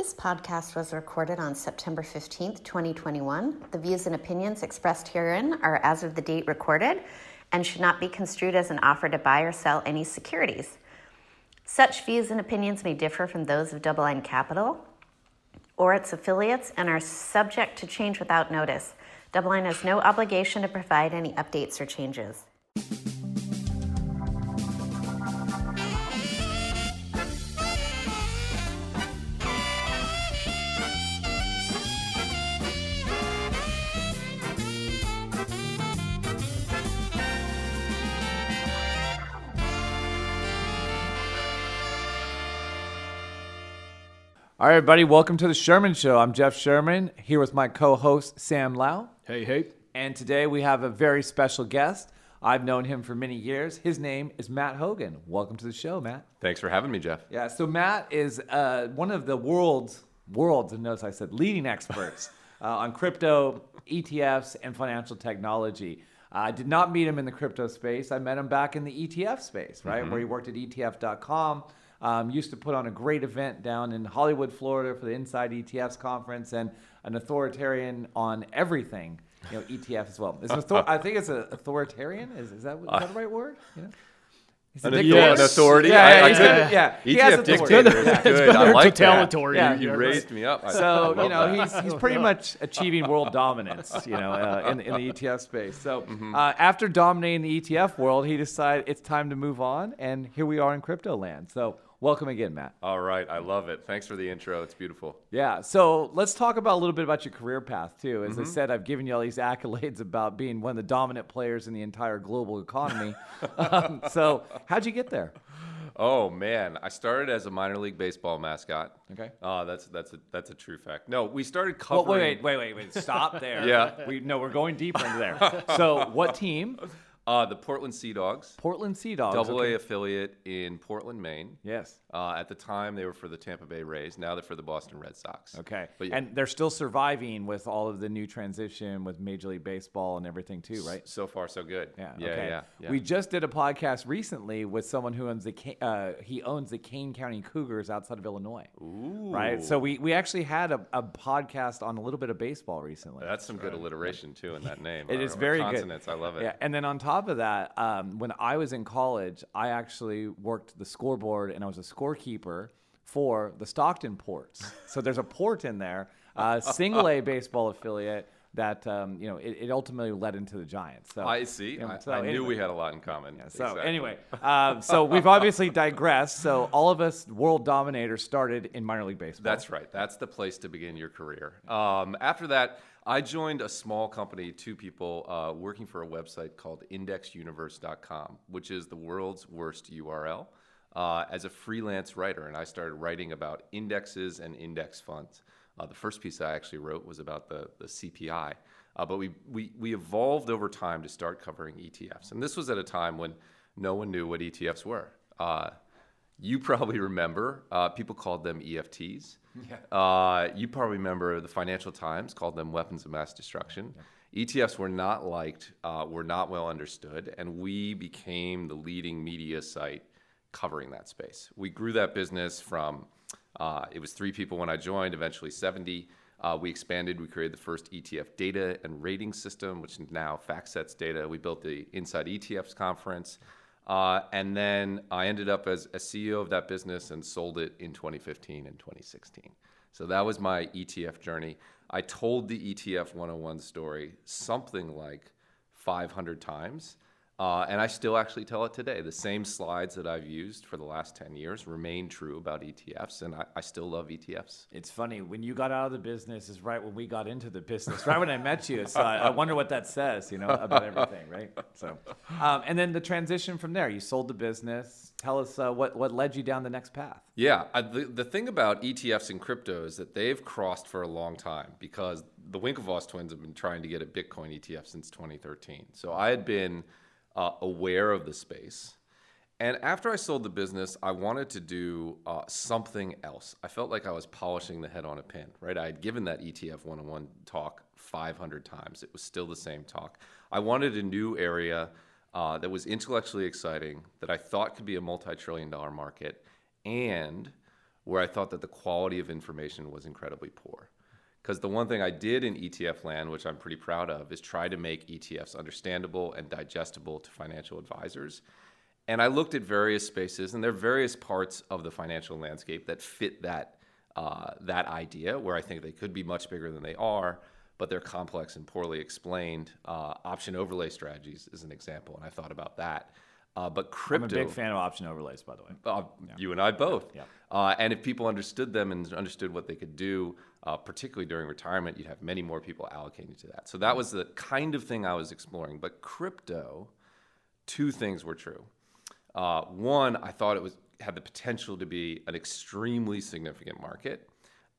This podcast was recorded on September 15th, 2021. The views and opinions expressed herein are as of the date recorded and should not be construed as an offer to buy or sell any securities. Such views and opinions may differ from those of DoubleLine Capital or its affiliates and are subject to change without notice. DoubleLine has no obligation to provide any updates or changes. Right, everybody, welcome to the Sherman Show. I'm Jeff Sherman here with my co host, Sam Lau. Hey, hey. And today we have a very special guest. I've known him for many years. His name is Matt Hougan. Welcome to the show, Matt. Thanks for having me, Jeff. Yeah, so Matt is uh, one of the world's, world's, and notice I said leading experts uh, on crypto, ETFs, and financial technology. I did not meet him in the crypto space. I met him back in the ETF space, right, where he worked at ETF.com. Um, used to put on a great event down in Hollywood, Florida for the Inside ETFs conference and an authoritarian on everything, you know, ETF as well. Is author- I think it's an authoritarian. Is, is, that, is that the right word? You know? He's An, dictator. an authority. Yeah, I, yeah, I he's could- good. Yeah, he has ETF authority. dictator is Yeah. good. I like that. totalitarian. Yeah. You raised me up. I- I So you know that. he's, he's pretty much achieving world dominance, you know, uh, in, in the ETF space. So Mm-hmm. uh, after dominating the ETF world, he decided it's time to move on, and here we are in crypto land. So welcome again, Matt. All right, I love it. Thanks for the intro. It's beautiful. Yeah. So let's talk about a little bit about your career path too. As I Mm-hmm. said, I've given you all these accolades about being one of the dominant players in the entire global economy. um, so how'd you get there? Oh man, I started as a minor league baseball mascot. Okay. Oh, that's that's a that's a true fact. No, we started Well, covering. wait, wait, wait, wait, wait. Stop there. Yeah. We no, we're going deeper into there. So what team? Uh, the Portland Sea Dogs, Portland Sea Dogs. double okay. A affiliate in Portland, Maine. Yes. Uh, at the time, they were for the Tampa Bay Rays. Now they're for the Boston Red Sox. Okay. But yeah, And they're still surviving with all of the new transition with Major League Baseball and everything too, right? so far so good. Yeah. Yeah. okay. Yeah. yeah. We just did a podcast recently with someone who owns the uh, he owns the Kane County Cougars outside of Illinois. Ooh. Right. So we, we actually had a, a podcast on a little bit of baseball recently. That's some good alliteration too in that name. It is very good. consonants. I love it. Yeah, and then on top of that, um, when I was in college, I actually worked the scoreboard and I was a scorekeeper for the Stockton Ports. so there's a port in there, uh, single A baseball affiliate that um, you know it, it ultimately led into the Giants. So I see. you know, I, so I knew anyway. we had a lot in common. Yeah, So Exactly. anyway, um, so we've obviously digressed. So all of us world dominators started in minor league baseball. That's right. That's the place to begin your career. Um, after that, I joined a small company, two people, uh, working for a website called IndexUniverse.com, which is the world's worst URL, uh, as a freelance writer. And I started writing about indexes and index funds. Uh, the first piece I actually wrote was about the, the CPI. Uh, but we, we, we evolved over time to start covering ETFs. And this was at a time when no one knew what ETFs were. You probably remember uh, people called them EFTs. Uh, you probably remember the Financial Times called them weapons of mass destruction. ETFs were not liked, uh, were not well understood, and we became the leading media site covering that space. We grew that business from uh, it was three people when I joined, eventually 70. Uh, we expanded. We created the first ETF data and rating system, which is now FactSet's data. We built the Inside ETFs conference. Uh, and then I ended up as a CEO of that business and sold it in 2015 and 2016. So that was my ETF journey. I told the ETF 101 story something like 500 times. Uh, and I still actually tell it today. The same slides that I've used for the last 10 years remain true about ETFs, and I, I still love ETFs. It's funny when you got out of the business is right when we got into the business, right when I met you. So I, I wonder what that says, you know, about everything, right? So, um, and then the transition from there, you sold the business. Tell us uh, what what led you down the next path. Yeah, I, the, the thing about ETFs and crypto is that they've crossed for a long time because the Winklevoss twins have been trying to get a Bitcoin ETF since 2013. So I had been uh, aware of the space. And after I sold the business, I wanted to do uh, something else. I felt like I was polishing the head on a pin, right? I had given that ETF 101 talk 500 times. It was still the same talk. I wanted a new area uh, that was intellectually exciting, that I thought could be a multi trillion dollar market, and where I thought that the quality of information was incredibly poor. Because the one thing I did in ETF land, which I'm pretty proud of, is try to make ETFs understandable and digestible to financial advisors. And I looked at various spaces, and there are various parts of the financial landscape that fit that uh, that idea, where I think they could be much bigger than they are, but they're complex and poorly explained. Uh, option overlay strategies is an example, and I thought about that. Uh, but crypto, I'm a big fan of option overlays, by the way. Uh, yeah. You and I both. Yeah. Uh, and if people understood them and understood what they could do, uh, particularly during retirement, you'd have many more people allocating to that. So that was the kind of thing I was exploring. But crypto, two things were true. Uh, one, I thought it was had the potential to be an extremely significant market,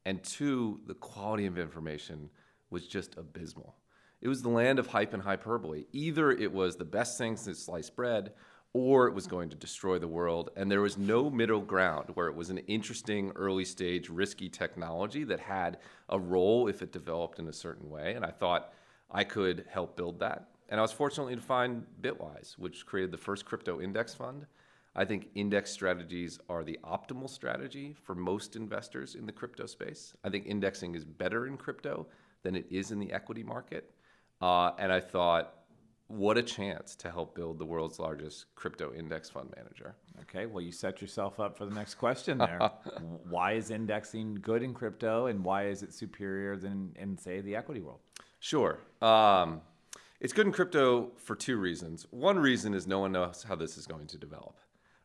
and two, the quality of information was just abysmal. It was the land of hype and hyperbole. Either it was the best thing since sliced bread, or it was going to destroy the world. And there was no middle ground where it was an interesting, early stage, risky technology that had a role if it developed in a certain way. And I thought I could help build that. And I was fortunate to find Bitwise, which created the first crypto index fund. I think index strategies are the optimal strategy for most investors in the crypto space. I think indexing is better in crypto than it is in the equity market. Uh, and I thought what a chance to help build the world's largest crypto index fund manager. Okay, well, you set yourself up for the next question there. why is indexing good in crypto and why is it superior than in, say, the equity world? Sure. Um, it's good in crypto for two reasons. One reason is no one knows how this is going to develop,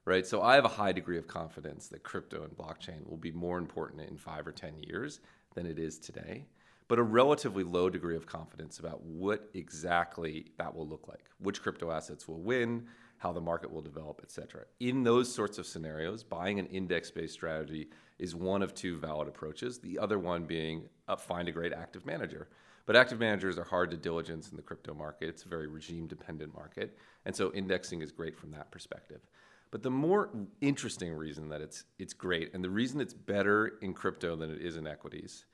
right? So I have a high degree of confidence that crypto and blockchain will be more important in five or 10 years than it is today but a relatively low degree of confidence about what exactly that will look like, which crypto assets will win, how the market will develop, et cetera. In those sorts of scenarios, buying an index based strategy is one of two valid approaches, the other one being uh, find a great active manager. But active managers are hard to diligence in the crypto market. It's a very regime dependent market. And so indexing is great from that perspective. But the more interesting reason that it's, it's great, and the reason it's better in crypto than it is in equities,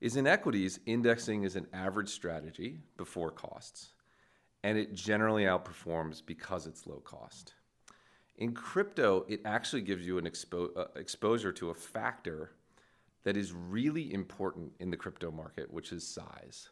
is in equities, indexing is an average strategy before costs, and it generally outperforms because it's low cost. In crypto, it actually gives you an expo- uh, exposure to a factor that is really important in the crypto market, which is size.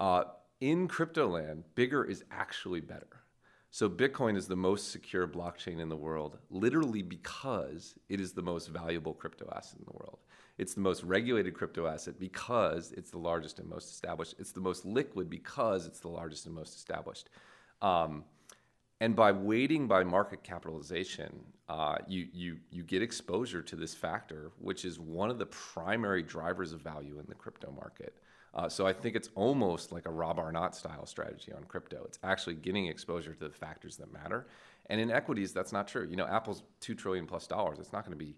Uh, in crypto land, bigger is actually better. So, Bitcoin is the most secure blockchain in the world, literally because it is the most valuable crypto asset in the world. It's the most regulated crypto asset because it's the largest and most established. It's the most liquid because it's the largest and most established. Um, and by weighting by market capitalization, uh, you, you, you get exposure to this factor, which is one of the primary drivers of value in the crypto market. Uh, so I think it's almost like a Rob Arnott style strategy on crypto. It's actually getting exposure to the factors that matter. And in equities, that's not true. You know, Apple's two trillion plus dollars. It's not going to be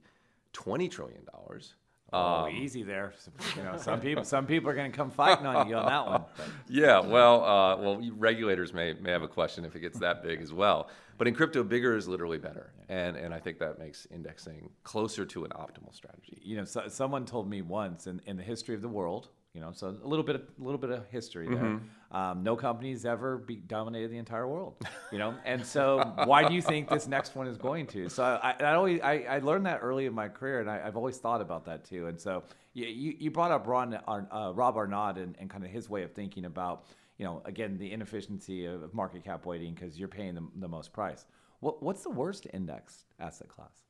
twenty trillion dollars. Oh, um, easy there. You know, some people some people are going to come fighting on you on that one. But. Yeah, well, uh, well, regulators may may have a question if it gets that big as well. But in crypto, bigger is literally better, and and I think that makes indexing closer to an optimal strategy. You know, so, someone told me once in, in the history of the world, you know, so a little bit, a little bit of history there. Mm-hmm. Um, no company's ever be dominated the entire world, you know, and so why do you think this next one is going to? So I, I always, I, I learned that early in my career, and I, have always thought about that too. And so you, you brought up Ron, uh, Rob Arnott and, and kind of his way of thinking about, you know, again the inefficiency of market cap weighting because you're paying the, the most price. What, what's the worst index asset class?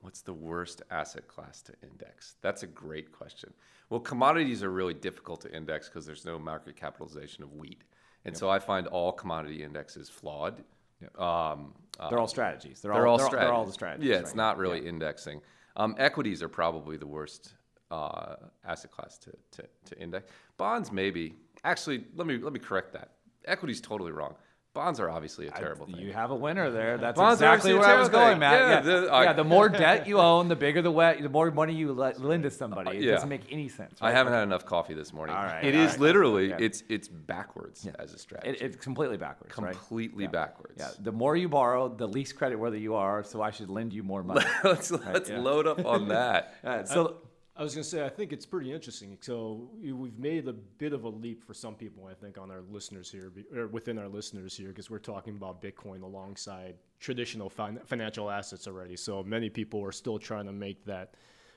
What's the worst asset class to index? That's a great question. Well, commodities are really difficult to index because there's no market capitalization of wheat. And yep. so I find all commodity indexes flawed. Yep. Um, they're all strategies. They're, they're all, all they're, strategies. They're all the strategies. Yeah, it's right? not really indexing. Um, equities are probably the worst uh, asset class to, to, to index. Bonds, maybe. Actually, let me let me correct that. Equities totally wrong. Bonds are obviously a terrible I, thing. You have a winner there. That's Bonds exactly where I was going, Matt. Yeah, yeah. The, uh, yeah, the more debt you own, the bigger the wet, the more money you let, lend to somebody. It yeah. doesn't make any sense. Right? I haven't had enough coffee this morning. All right, it all is right. literally yeah. it's it's backwards as a strategy. It, it's completely backwards. Completely right? backwards. Yeah. The more you borrow, the least credit worthy you are. So I should lend you more money. let's let's load up on that. so I was going to say, I think it's pretty interesting. So we've made a bit of a leap for some people, I think, on our listeners here, or within our listeners here, because we're talking about Bitcoin alongside traditional fin- financial assets already. So many people are still trying to make that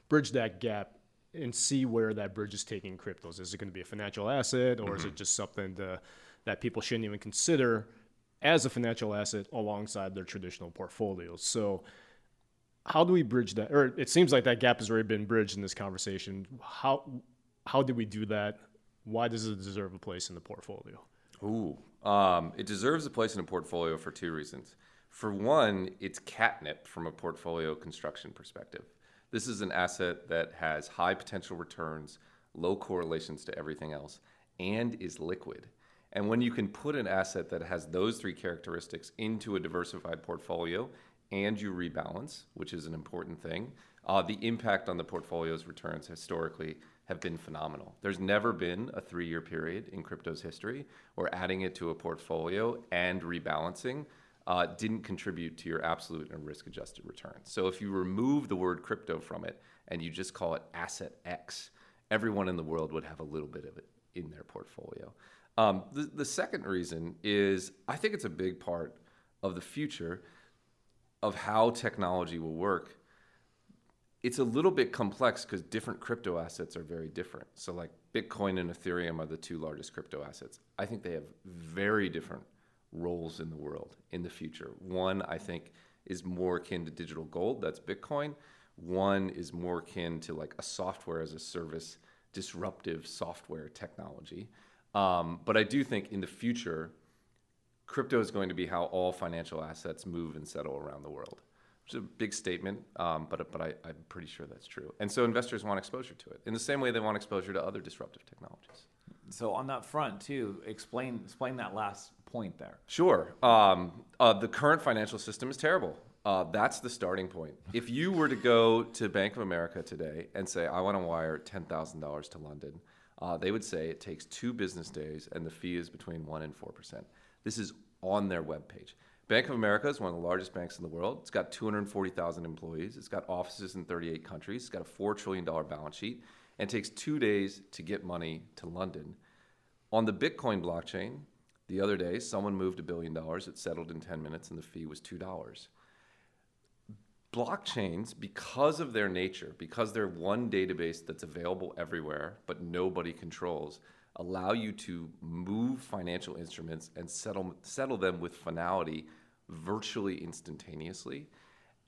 bridge that gap and see where that bridge is taking cryptos. Is it going to be a financial asset, or is it mm-hmm. just something to, that people shouldn't even consider as a financial asset alongside their traditional portfolios? So, how do we bridge that? Or it seems like that gap has already been bridged in this conversation. How how did we do that? Why does it deserve a place in the portfolio? Ooh, um, it deserves a place in a portfolio for two reasons. For one, it's catnip from a portfolio construction perspective. This is an asset that has high potential returns, low correlations to everything else, and is liquid. And when you can put an asset that has those three characteristics into a diversified portfolio and you rebalance, which is an important thing, uh, the impact on the portfolio's returns historically have been phenomenal. There's never been a three year period in crypto's history where adding it to a portfolio and rebalancing uh, didn't contribute to your absolute and risk adjusted returns. So if you remove the word crypto from it and you just call it asset X, everyone in the world would have a little bit of it in their portfolio. Um, the, the second reason is I think it's a big part of the future of how technology will work it's a little bit complex because different crypto assets are very different. So, like Bitcoin and Ethereum are the two largest crypto assets. I think they have very different roles in the world in the future. One, I think, is more akin to digital gold, that's Bitcoin. One is more akin to like a software as a service, disruptive software technology. Um, but I do think in the future, crypto is going to be how all financial assets move and settle around the world. It's a big statement, um, but but I, I'm pretty sure that's true. And so investors want exposure to it in the same way they want exposure to other disruptive technologies. So on that front too, explain explain that last point there. Sure. Um, uh, the current financial system is terrible. Uh, that's the starting point. If you were to go to Bank of America today and say, "I want to wire ten thousand dollars to London," uh, they would say it takes two business days and the fee is between one and four percent. This is on their webpage. Bank of America is one of the largest banks in the world. It's got 240,000 employees. It's got offices in 38 countries. It's got a $4 trillion balance sheet. And takes two days to get money to London. On the Bitcoin blockchain, the other day, someone moved a billion dollars. It settled in 10 minutes, and the fee was $2. Blockchains, because of their nature, because they're one database that's available everywhere, but nobody controls, allow you to move financial instruments and settle, settle them with finality virtually instantaneously.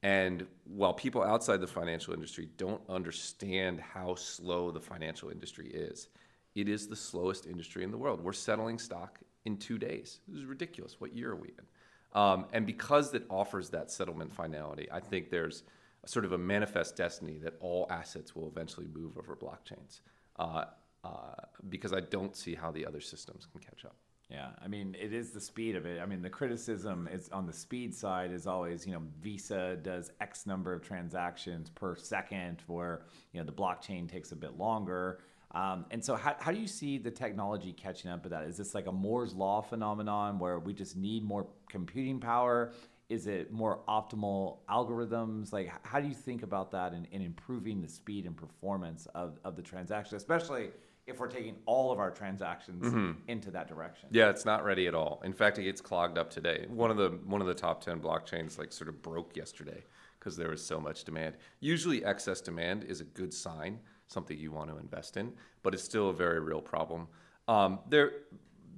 And while people outside the financial industry don't understand how slow the financial industry is, it is the slowest industry in the world. We're settling stock in two days. This is ridiculous. What year are we in? Um, and because it offers that settlement finality, I think there's sort of a manifest destiny that all assets will eventually move over blockchains. Uh, uh, because I don't see how the other systems can catch up. Yeah, I mean, it is the speed of it. I mean, the criticism is on the speed side is always, you know, Visa does X number of transactions per second, where you know the blockchain takes a bit longer. Um, and so, how, how do you see the technology catching up with that? Is this like a Moore's law phenomenon where we just need more computing power? Is it more optimal algorithms? Like, how do you think about that in, in improving the speed and performance of, of the transaction, especially if we're taking all of our transactions mm-hmm. into that direction. Yeah, it's not ready at all. In fact, it gets clogged up today. One of the one of the top 10 blockchains like sort of broke yesterday because there was so much demand. Usually excess demand is a good sign, something you want to invest in, but it's still a very real problem. Um, there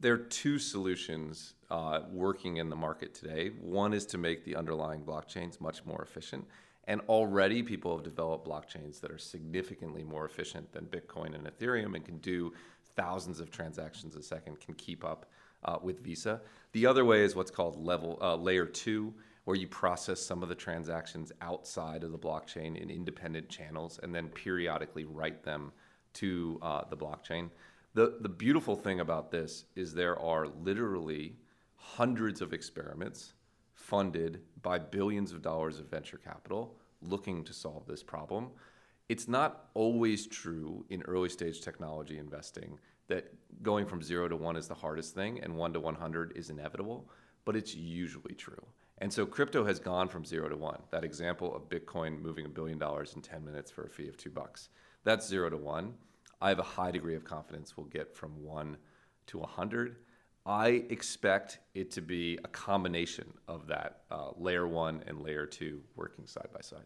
there are two solutions uh, working in the market today. One is to make the underlying blockchains much more efficient. And already people have developed blockchains that are significantly more efficient than Bitcoin and Ethereum and can do thousands of transactions a second, can keep up uh, with Visa. The other way is what's called level uh, layer two, where you process some of the transactions outside of the blockchain in independent channels and then periodically write them to uh, the blockchain. The, the beautiful thing about this is there are literally hundreds of experiments funded by billions of dollars of venture capital looking to solve this problem. It's not always true in early stage technology investing that going from zero to one is the hardest thing and one to 100 is inevitable, but it's usually true. And so crypto has gone from zero to one. That example of Bitcoin moving a billion dollars in 10 minutes for a fee of two bucks, that's zero to one. I have a high degree of confidence we'll get from one to 100 I expect it to be a combination of that uh, layer one and layer two working side by side.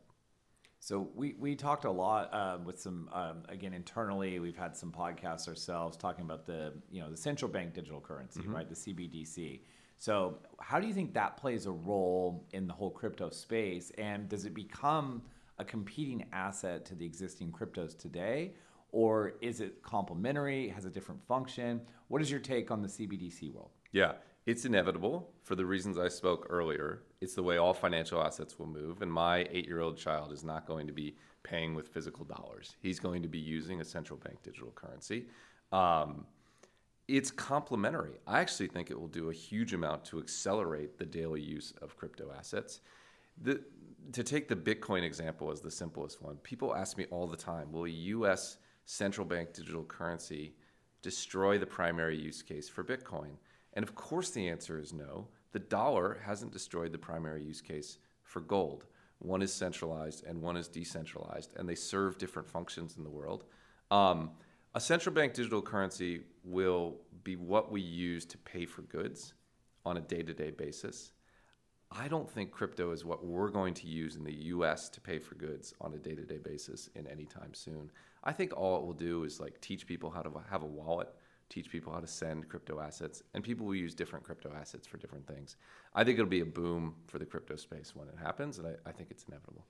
So we, we talked a lot uh, with some um, again internally. We've had some podcasts ourselves talking about the you know the central bank digital currency, right? The CBDC. So how do you think that plays a role in the whole crypto space? And does it become a competing asset to the existing cryptos today, or is it complementary? Has a different function? What is your take on the CBDC world? Yeah, it's inevitable for the reasons I spoke earlier. It's the way all financial assets will move, and my eight year old child is not going to be paying with physical dollars. He's going to be using a central bank digital currency. Um, it's complementary. I actually think it will do a huge amount to accelerate the daily use of crypto assets. The, to take the Bitcoin example as the simplest one, people ask me all the time will a US central bank digital currency destroy the primary use case for Bitcoin? And of course, the answer is no. The dollar hasn't destroyed the primary use case for gold. One is centralized and one is decentralized, and they serve different functions in the world. Um, a central bank digital currency will be what we use to pay for goods on a day to day basis. I don't think crypto is what we're going to use in the US to pay for goods on a day to day basis in any time soon. I think all it will do is like teach people how to have a wallet, teach people how to send crypto assets, and people will use different crypto assets for different things. I think it'll be a boom for the crypto space when it happens, and I, I think it's inevitable.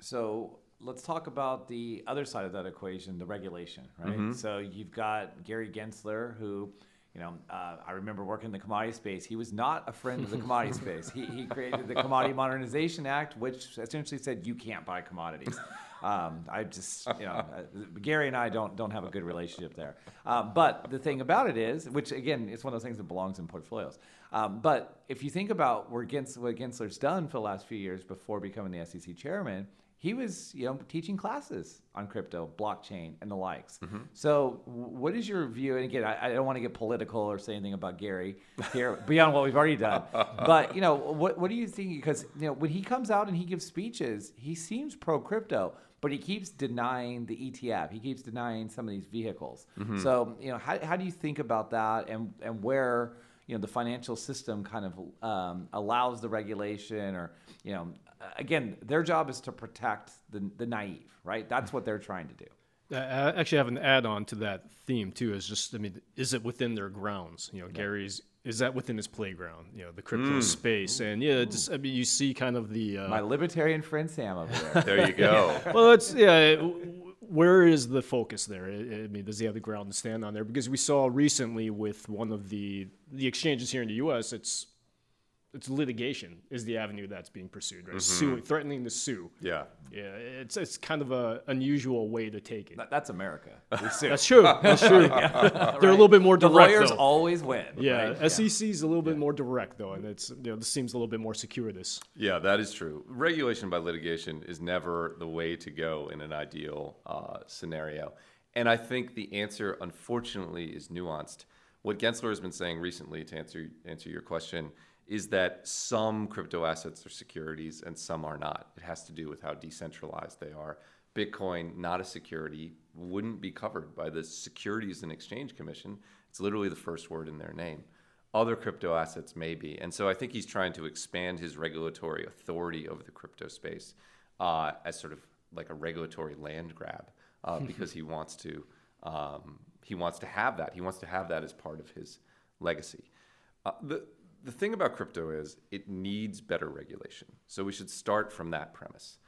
So let's talk about the other side of that equation, the regulation, right? Mm-hmm. So you've got Gary Gensler, who, you know, uh, I remember working in the commodity space. He was not a friend of the commodity space. He, he created the Commodity Modernization Act, which essentially said you can't buy commodities. Um, I just, you know, uh, Gary and I don't don't have a good relationship there. Uh, but the thing about it is, which again, it's one of those things that belongs in portfolios. Um, but if you think about where Gens- what Gensler's done for the last few years before becoming the SEC chairman, he was, you know, teaching classes on crypto, blockchain, and the likes. Mm-hmm. So, what is your view? And again, I, I don't want to get political or say anything about Gary here beyond what we've already done. But you know, what what do you thinking Because you know, when he comes out and he gives speeches, he seems pro crypto, but he keeps denying the ETF. He keeps denying some of these vehicles. Mm-hmm. So, you know, how how do you think about that, and and where you know the financial system kind of um, allows the regulation or you know again their job is to protect the, the naive right that's what they're trying to do I I actually have an add-on to that theme too. Is just, I mean, is it within their grounds? You know, Gary's is that within his playground? You know, the crypto space, and yeah, just I mean, you see kind of the uh, my libertarian friend sam over there There you go. well, it's yeah. w- Where is the focus there? I mean, does he have the ground to stand on there? Because we saw recently with one of the the exchanges here in the U.S., it's it's litigation is the avenue that's being pursued, right? Suing, threatening to sue. yeah. Yeah, it's it's kind of a unusual way to take it. That- that's america. That's true. That's true. They're a little bit more the direct. lawyers though. always win yeah, right? SEC is a little bit more direct though, and it's you know this seems a little bit more circuitous. Yeah, that is true. Regulation by litigation is never the way to go in an ideal uh, scenario. And I think the answer, unfortunately, is nuanced. What Gensler has been saying recently, to answer answer your question, is that some crypto assets are securities and some are not. It has to do with how decentralized they are. Bitcoin, not a security, wouldn't be covered by the Securities and Exchange Commission. It's literally the first word in their name. Other crypto assets may be. And so I think he's trying to expand his regulatory authority over the crypto space uh, as sort of like a regulatory land grab uh, because he wants to um, he wants to have that. He wants to have that as part of his legacy. Uh, the the thing about crypto is it needs better regulation. So we should start from that premise.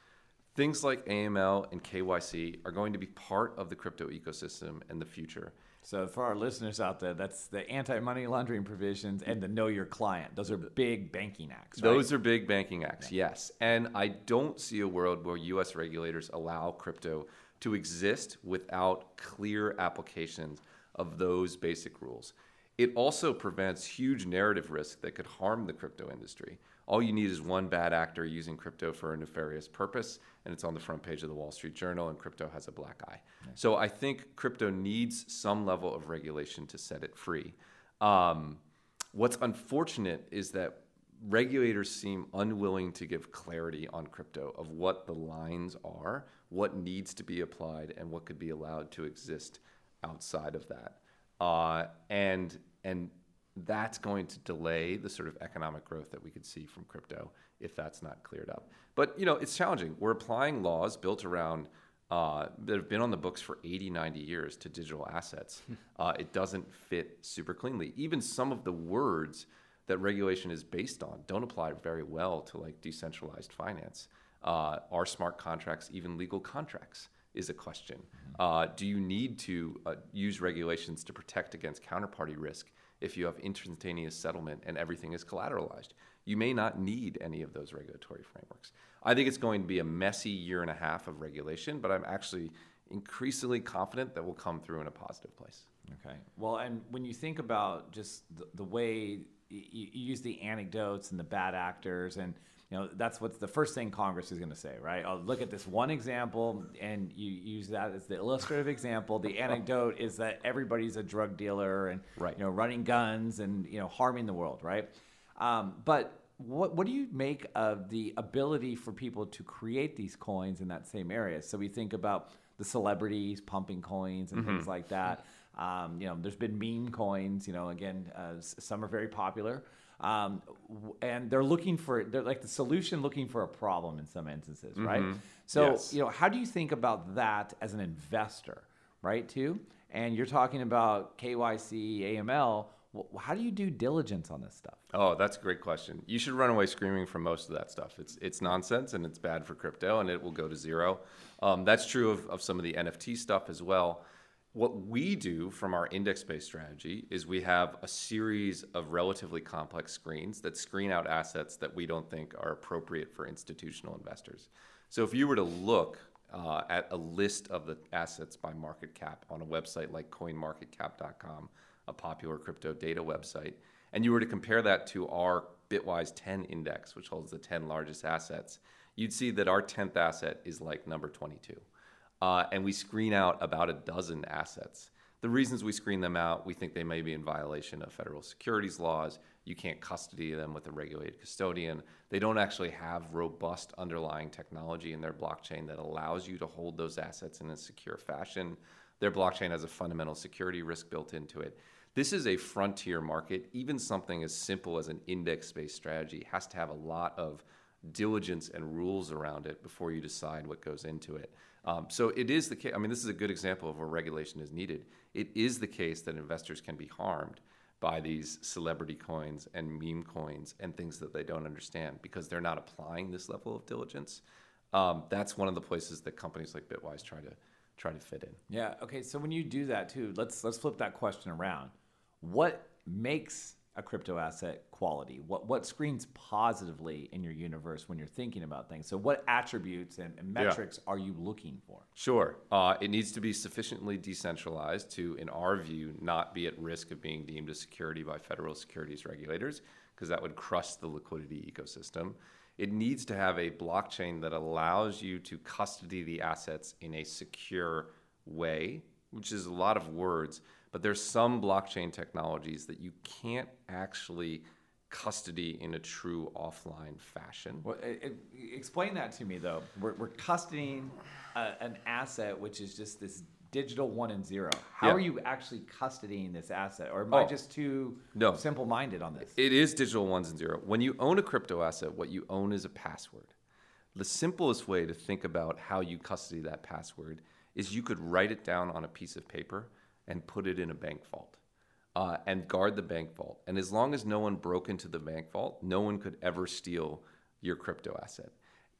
Things like AML and KYC are going to be part of the crypto ecosystem in the future. so for our listeners out there that's the anti-money laundering provisions and the know your client those are big banking acts right? Those are big banking acts, yes. And I don't see a world where US regulators allow crypto to exist without clear applications of those basic rules. It also prevents huge narrative risk that could harm the crypto industry. All you need is one bad actor using crypto for a nefarious purpose, and it's on the front page of the Wall Street Journal, and crypto has a black eye. So I think crypto needs some level of regulation to set it free. Um, what's unfortunate is that regulators seem unwilling to give clarity on crypto of what the lines are, what needs to be applied, and what could be allowed to exist outside of that. Uh, and and that's going to delay the sort of economic growth that we could see from crypto if that's not cleared up. But you know, it's challenging. We're applying laws built around uh, that have been on the books for 80, 90 years to digital assets. Uh, it doesn't fit super cleanly. Even some of the words that regulation is based on don't apply very well to like decentralized finance. Uh, are smart contracts even legal contracts? Is a question. Uh, do you need to uh, use regulations to protect against counterparty risk if you have instantaneous settlement and everything is collateralized? You may not need any of those regulatory frameworks. I think it's going to be a messy year and a half of regulation, but I'm actually increasingly confident that we'll come through in a positive place. Okay. Well, and when you think about just the, the way you, you use the anecdotes and the bad actors and you know that's what's the first thing congress is going to say right? I'll look at this one example and you use that as the illustrative example. The anecdote is that everybody's a drug dealer and Right. you know running guns and you know harming the world right? Um, but what, what do you make of the ability for people to create these coins in that same area? So we think about the celebrities pumping coins and things like that um, you know there's been meme coins you know again uh, some are very popular um, and they're looking for they're like the solution looking for a problem in some instances right so Yes. you know how do you think about that as an investor right too and you're talking about kyc aml how do you do diligence on this stuff Oh, that's a great question. You should run away screaming from most of that stuff. It's it's nonsense and it's bad for crypto and it will go to zero. Um, that's true of, of some of the NFT stuff as well. What we do from our index based strategy is we have a series of relatively complex screens that screen out assets that we don't think are appropriate for institutional investors. So if you were to look uh, at a list of the assets by market cap on a website like coinmarketcap.com, a popular crypto data website, and you were to compare that to our Bitwise 10 index, which holds the 10 largest assets, you'd see that our 10th asset is like number 22. Uh, and we screen out about a dozen assets. The reasons we screen them out, we think they may be in violation of federal securities laws. You can't custody them with a regulated custodian. They don't actually have robust underlying technology in their blockchain that allows you to hold those assets in a secure fashion. Their blockchain has a fundamental security risk built into it. This is a frontier market. Even something as simple as an index based strategy has to have a lot of diligence and rules around it before you decide what goes into it. Um, so it is the case. I mean, this is a good example of where regulation is needed. It is the case that investors can be harmed by these celebrity coins and meme coins and things that they don't understand because they're not applying this level of diligence. Um, that's one of the places that companies like Bitwise try to try to fit in. Yeah. Okay. So when you do that too, let's let's flip that question around. What makes a crypto asset quality? What what screens positively in your universe when you're thinking about things? So what attributes and, and Yeah. metrics are you looking for? Sure. Uh, it needs to be sufficiently decentralized to, in our view, not be at risk of being deemed a security by federal securities regulators, because that would crush the liquidity ecosystem. It needs to have a blockchain that allows you to custody the assets in a secure way, which is a lot of words, but there's some blockchain technologies that you can't actually custody in a true offline fashion. Well, e- e- explain that to me though. We're, we're custodying a, an asset which is just this digital one and zero. How Yeah. are you actually custodying this asset, or am I Oh. just too No. simple-minded on this? It is digital ones and zero. When you own a crypto asset, what you own is a password. The simplest way to think about how you custody that password is you could write it down on a piece of paper and put it in a bank vault uh, and guard the bank vault. And as long as no one broke into the bank vault, no one could ever steal your crypto asset.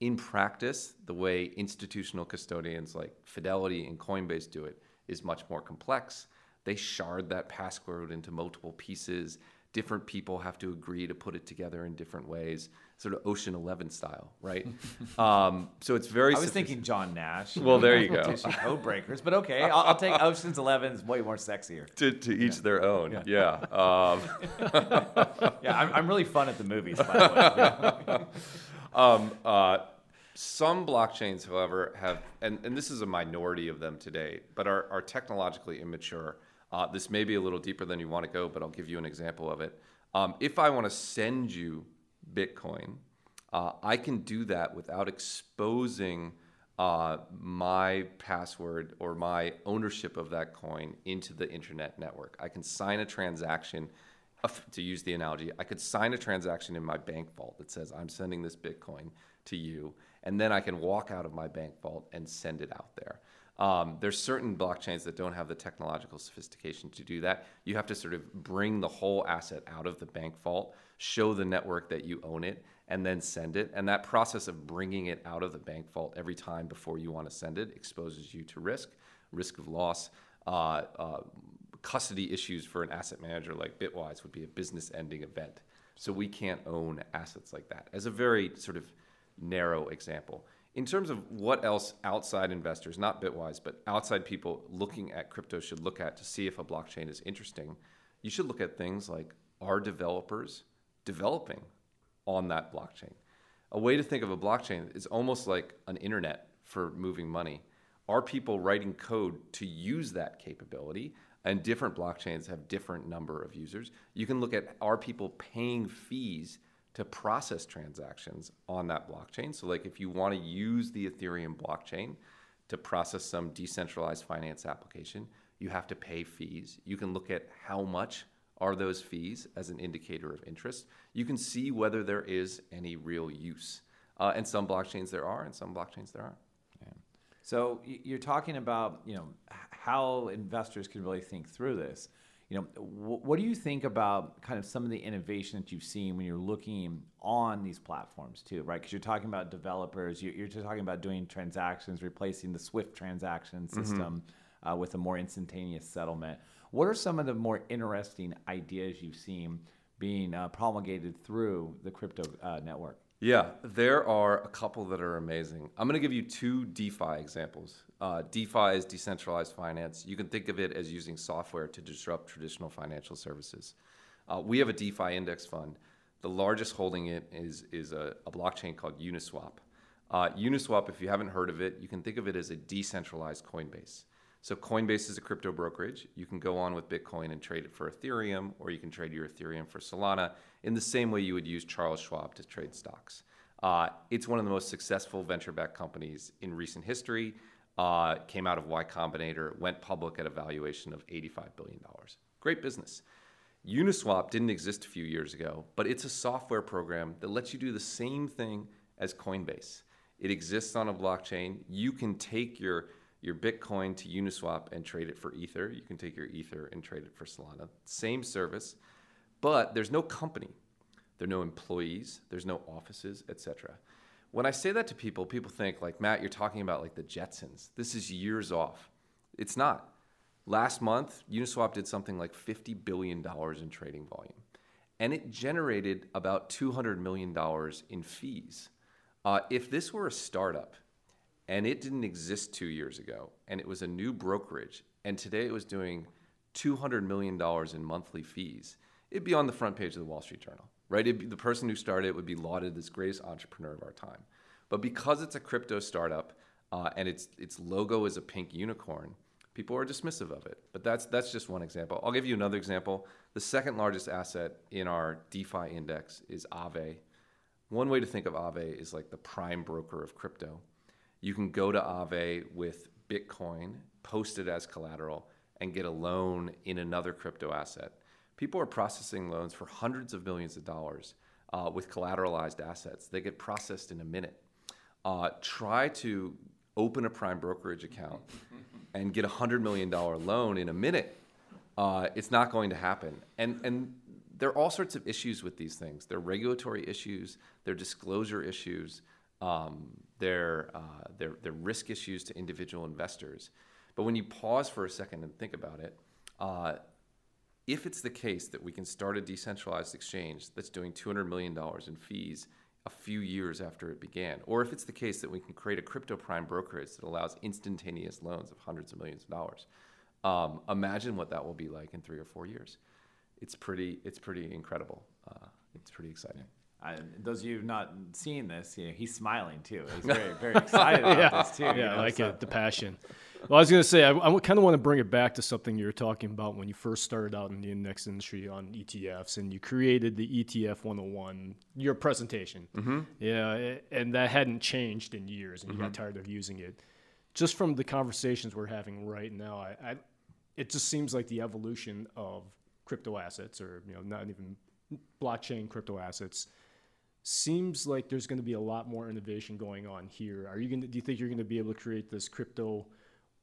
In practice, the way institutional custodians like Fidelity and Coinbase do it is much more complex. They shard that password into multiple pieces. Different people have to agree to put it together in different ways, sort of Ocean Eleven style, right? um, so it's very. I was thinking John Nash. Well, there you go. Code breakers, but okay, I'll, I'll take Ocean's Eleven is way more sexier. to, to each their own. Yeah. Um, Yeah, I'm, I'm really fun at the movies. By the way. Um, uh, some blockchains, however, have, and, and this is a minority of them today, but are, are technologically immature. Uh, this may be a little deeper than you want to go, but I'll give you an example of it. Um, if I want to send you Bitcoin, uh, I can do that without exposing uh, my password or my ownership of that coin into the internet network. I can sign a transaction to use the analogy, I could sign a transaction in my bank vault that says I'm sending this Bitcoin to you, and then I can walk out of my bank vault and send it out there. Um, there's certain blockchains that don't have the technological sophistication to do that. You have to sort of bring the whole asset out of the bank vault, show the network that you own it, and then send it. And that process of bringing it out of the bank vault every time before you want to send it exposes you to risk, risk of loss. Uh, uh, custody issues for an asset manager like Bitwise would be a business ending event. So we can't own assets like that as a very sort of narrow example. In terms of what else outside investors, not Bitwise, but outside people looking at crypto should look at to see if a blockchain is interesting, you should look at things like are developers developing on that blockchain? A way to think of a blockchain is almost like an internet for moving money. Are people writing code to use that capability? And different blockchains have different number of users. You can look at are people paying fees to process transactions on that blockchain. So, like if you want to use the Ethereum blockchain to process some decentralized finance application, you have to pay fees. You can look at how much are those fees as an indicator of interest. You can see whether there is any real use. Uh, and some blockchains there are, and some blockchains there aren't. So you're talking about you know how investors can really think through this. You know, what do you think about kind of some of the innovation that you've seen when you're looking on these platforms too, right? Because you're talking about developers, you're, just talking about doing transactions, replacing the Swift transaction mm-hmm. system mm-hmm. uh, with a more instantaneous settlement. What are some of the more interesting ideas you've seen being uh, promulgated through the crypto uh, network? Yeah, there are a couple that are amazing. I'm going to give you two DeFi examples. Uh, DeFi is decentralized finance. You can think of it as using software to disrupt traditional financial services. Uh, we have a DeFi index fund. The largest holding it is, is a, a blockchain called Uniswap. Uh, Uniswap, if you haven't heard of it, you can think of it as a decentralized Coinbase. So Coinbase is a crypto brokerage. You can go on with Bitcoin and trade it for Ethereum, or you can trade your Ethereum for Solana in the same way you would use Charles Schwab to trade stocks. Uh, it's one of the most successful venture-backed companies in recent history. Uh, came out of Y Combinator, went public at a valuation of $85 billion. Great business. Uniswap didn't exist a few years ago, but it's a software program that lets you do the same thing as Coinbase. It exists on a blockchain. You can take your your Bitcoin to Uniswap and trade it for Ether. You can take your Ether and trade it for Solana. Same service, but there's no company. There are no employees, there's no offices, etc. When I say that to people, people think like, "Matt, you're talking about like the Jetsons. This is years off." It's not. Last month, Uniswap did something like $50 billion in trading volume, and it generated about $200 million in fees. Uh, if this were a startup, and it didn't exist two years ago, and it was a new brokerage, and today it was doing $200 million in monthly fees, it'd be on the front page of the Wall Street Journal, right? Be, the person who started it would be lauded as greatest entrepreneur of our time. But because it's a crypto startup uh, and its, its logo is a pink unicorn, people are dismissive of it. But that's, that's just one example. I'll give you another example. The second largest asset in our DeFi index is Aave. One way to think of Aave is like the prime broker of crypto you can go to Aave with Bitcoin, post it as collateral, and get a loan in another crypto asset. People are processing loans for hundreds of millions of dollars uh, with collateralized assets. They get processed in a minute. Uh, try to open a prime brokerage account and get a $100 million loan in a minute. Uh, it's not going to happen. And, and there are all sorts of issues with these things. There are regulatory issues, there are disclosure issues um, their, uh, their, their risk issues to individual investors. But when you pause for a second and think about it, uh, if it's the case that we can start a decentralized exchange that's doing $200 million in fees a few years after it began, or if it's the case that we can create a crypto prime brokerage that allows instantaneous loans of hundreds of millions of dollars, um, imagine what that will be like in three or four years. It's pretty, it's pretty incredible. Uh, it's pretty exciting. I, those of you not seeing this, you know, he's smiling too. He's very, very excited about yeah. this too. Yeah, you know, I like so. it, the passion. Well, I was going to say, I, I kind of want to bring it back to something you were talking about when you first started out in the index industry on ETFs, and you created the ETF 101, your presentation. Mm-hmm. Yeah, and that hadn't changed in years, and you mm-hmm. got tired of using it. Just from the conversations we're having right now, I, I, it just seems like the evolution of crypto assets or you know not even blockchain crypto assets seems like there's going to be a lot more innovation going on here are you going to do you think you're going to be able to create this crypto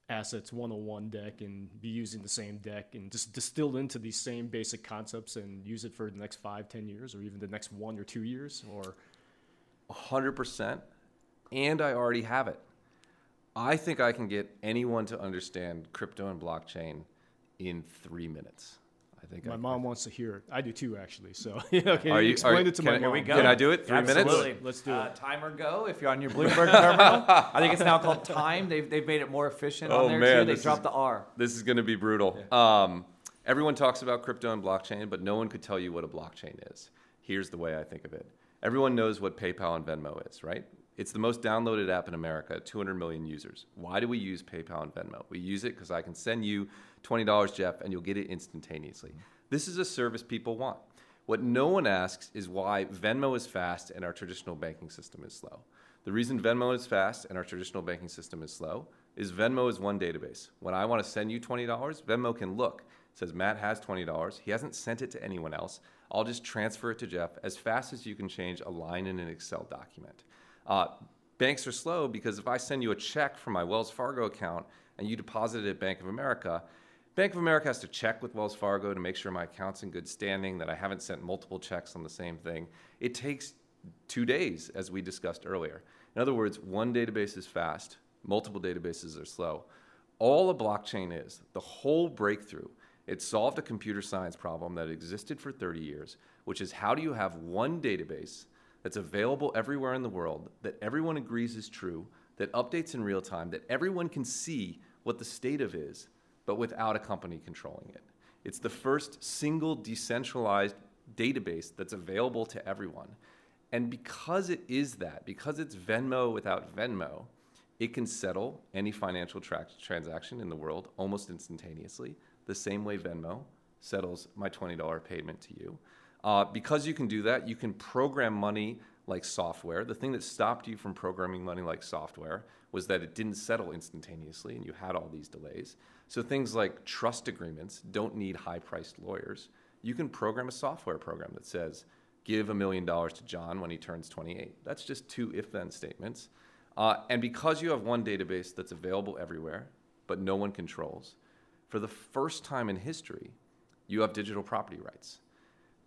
assets 101 deck and be using the same deck and just distilled into these same basic concepts and use it for the next five ten years or even the next one or two years or 100%. And I already have it. I think I can get anyone to understand crypto and blockchain in three minutes. I think my I, mom wants to hear it i do too actually so yeah can Are you you- explain are it to can my I- mom here we go. Can I do it? Three minutes? Absolutely. Let's do Uh, it. timer go if you're on your Bloomberg terminal. I think it's now called Time. They've, they've made it more efficient Oh, on there man, too. They this is- dropped the R. This is going to be brutal. Um, everyone talks about crypto and blockchain, but no one could tell you what a blockchain is. Here's the way I think of it everyone knows what PayPal and Venmo is, right? It's the most downloaded app in America, 200 million users. Why do we use PayPal and Venmo? We use it because I can send you $20, Jeff, and you'll get it instantaneously. This is a service people want. What no one asks is why Venmo is fast and our traditional banking system is slow. The reason Venmo is fast and our traditional banking system is slow is Venmo is one database. When I want to send you $20, Venmo can look. It says Matt has $20. He hasn't sent it to anyone else. I'll just transfer it to Jeff as fast as you can change a line in an Excel document. Uh, banks are slow because if I send you a check from my Wells Fargo account and you deposit it at Bank of America, Bank of America has to check with Wells Fargo to make sure my account's in good standing, that I haven't sent multiple checks on the same thing. It takes two days, as we discussed earlier. In other words, one database is fast, multiple databases are slow. All a blockchain is, the whole breakthrough, it solved a computer science problem that existed for 30 years, which is how do you have one database that's available everywhere in the world, that everyone agrees is true, that updates in real time, that everyone can see what the state of is, but without a company controlling it. It's the first single decentralized database that's available to everyone. And because it is that, because it's Venmo without Venmo, it can settle any financial tra- transaction in the world almost instantaneously, the same way Venmo settles my $20 payment to you. Uh, because you can do that, you can program money like software. The thing that stopped you from programming money like software was that it didn't settle instantaneously and you had all these delays. So things like trust agreements don't need high priced lawyers. You can program a software program that says, give a million dollars to John when he turns 28. That's just two if then statements. Uh, and because you have one database that's available everywhere, but no one controls, for the first time in history, you have digital property rights.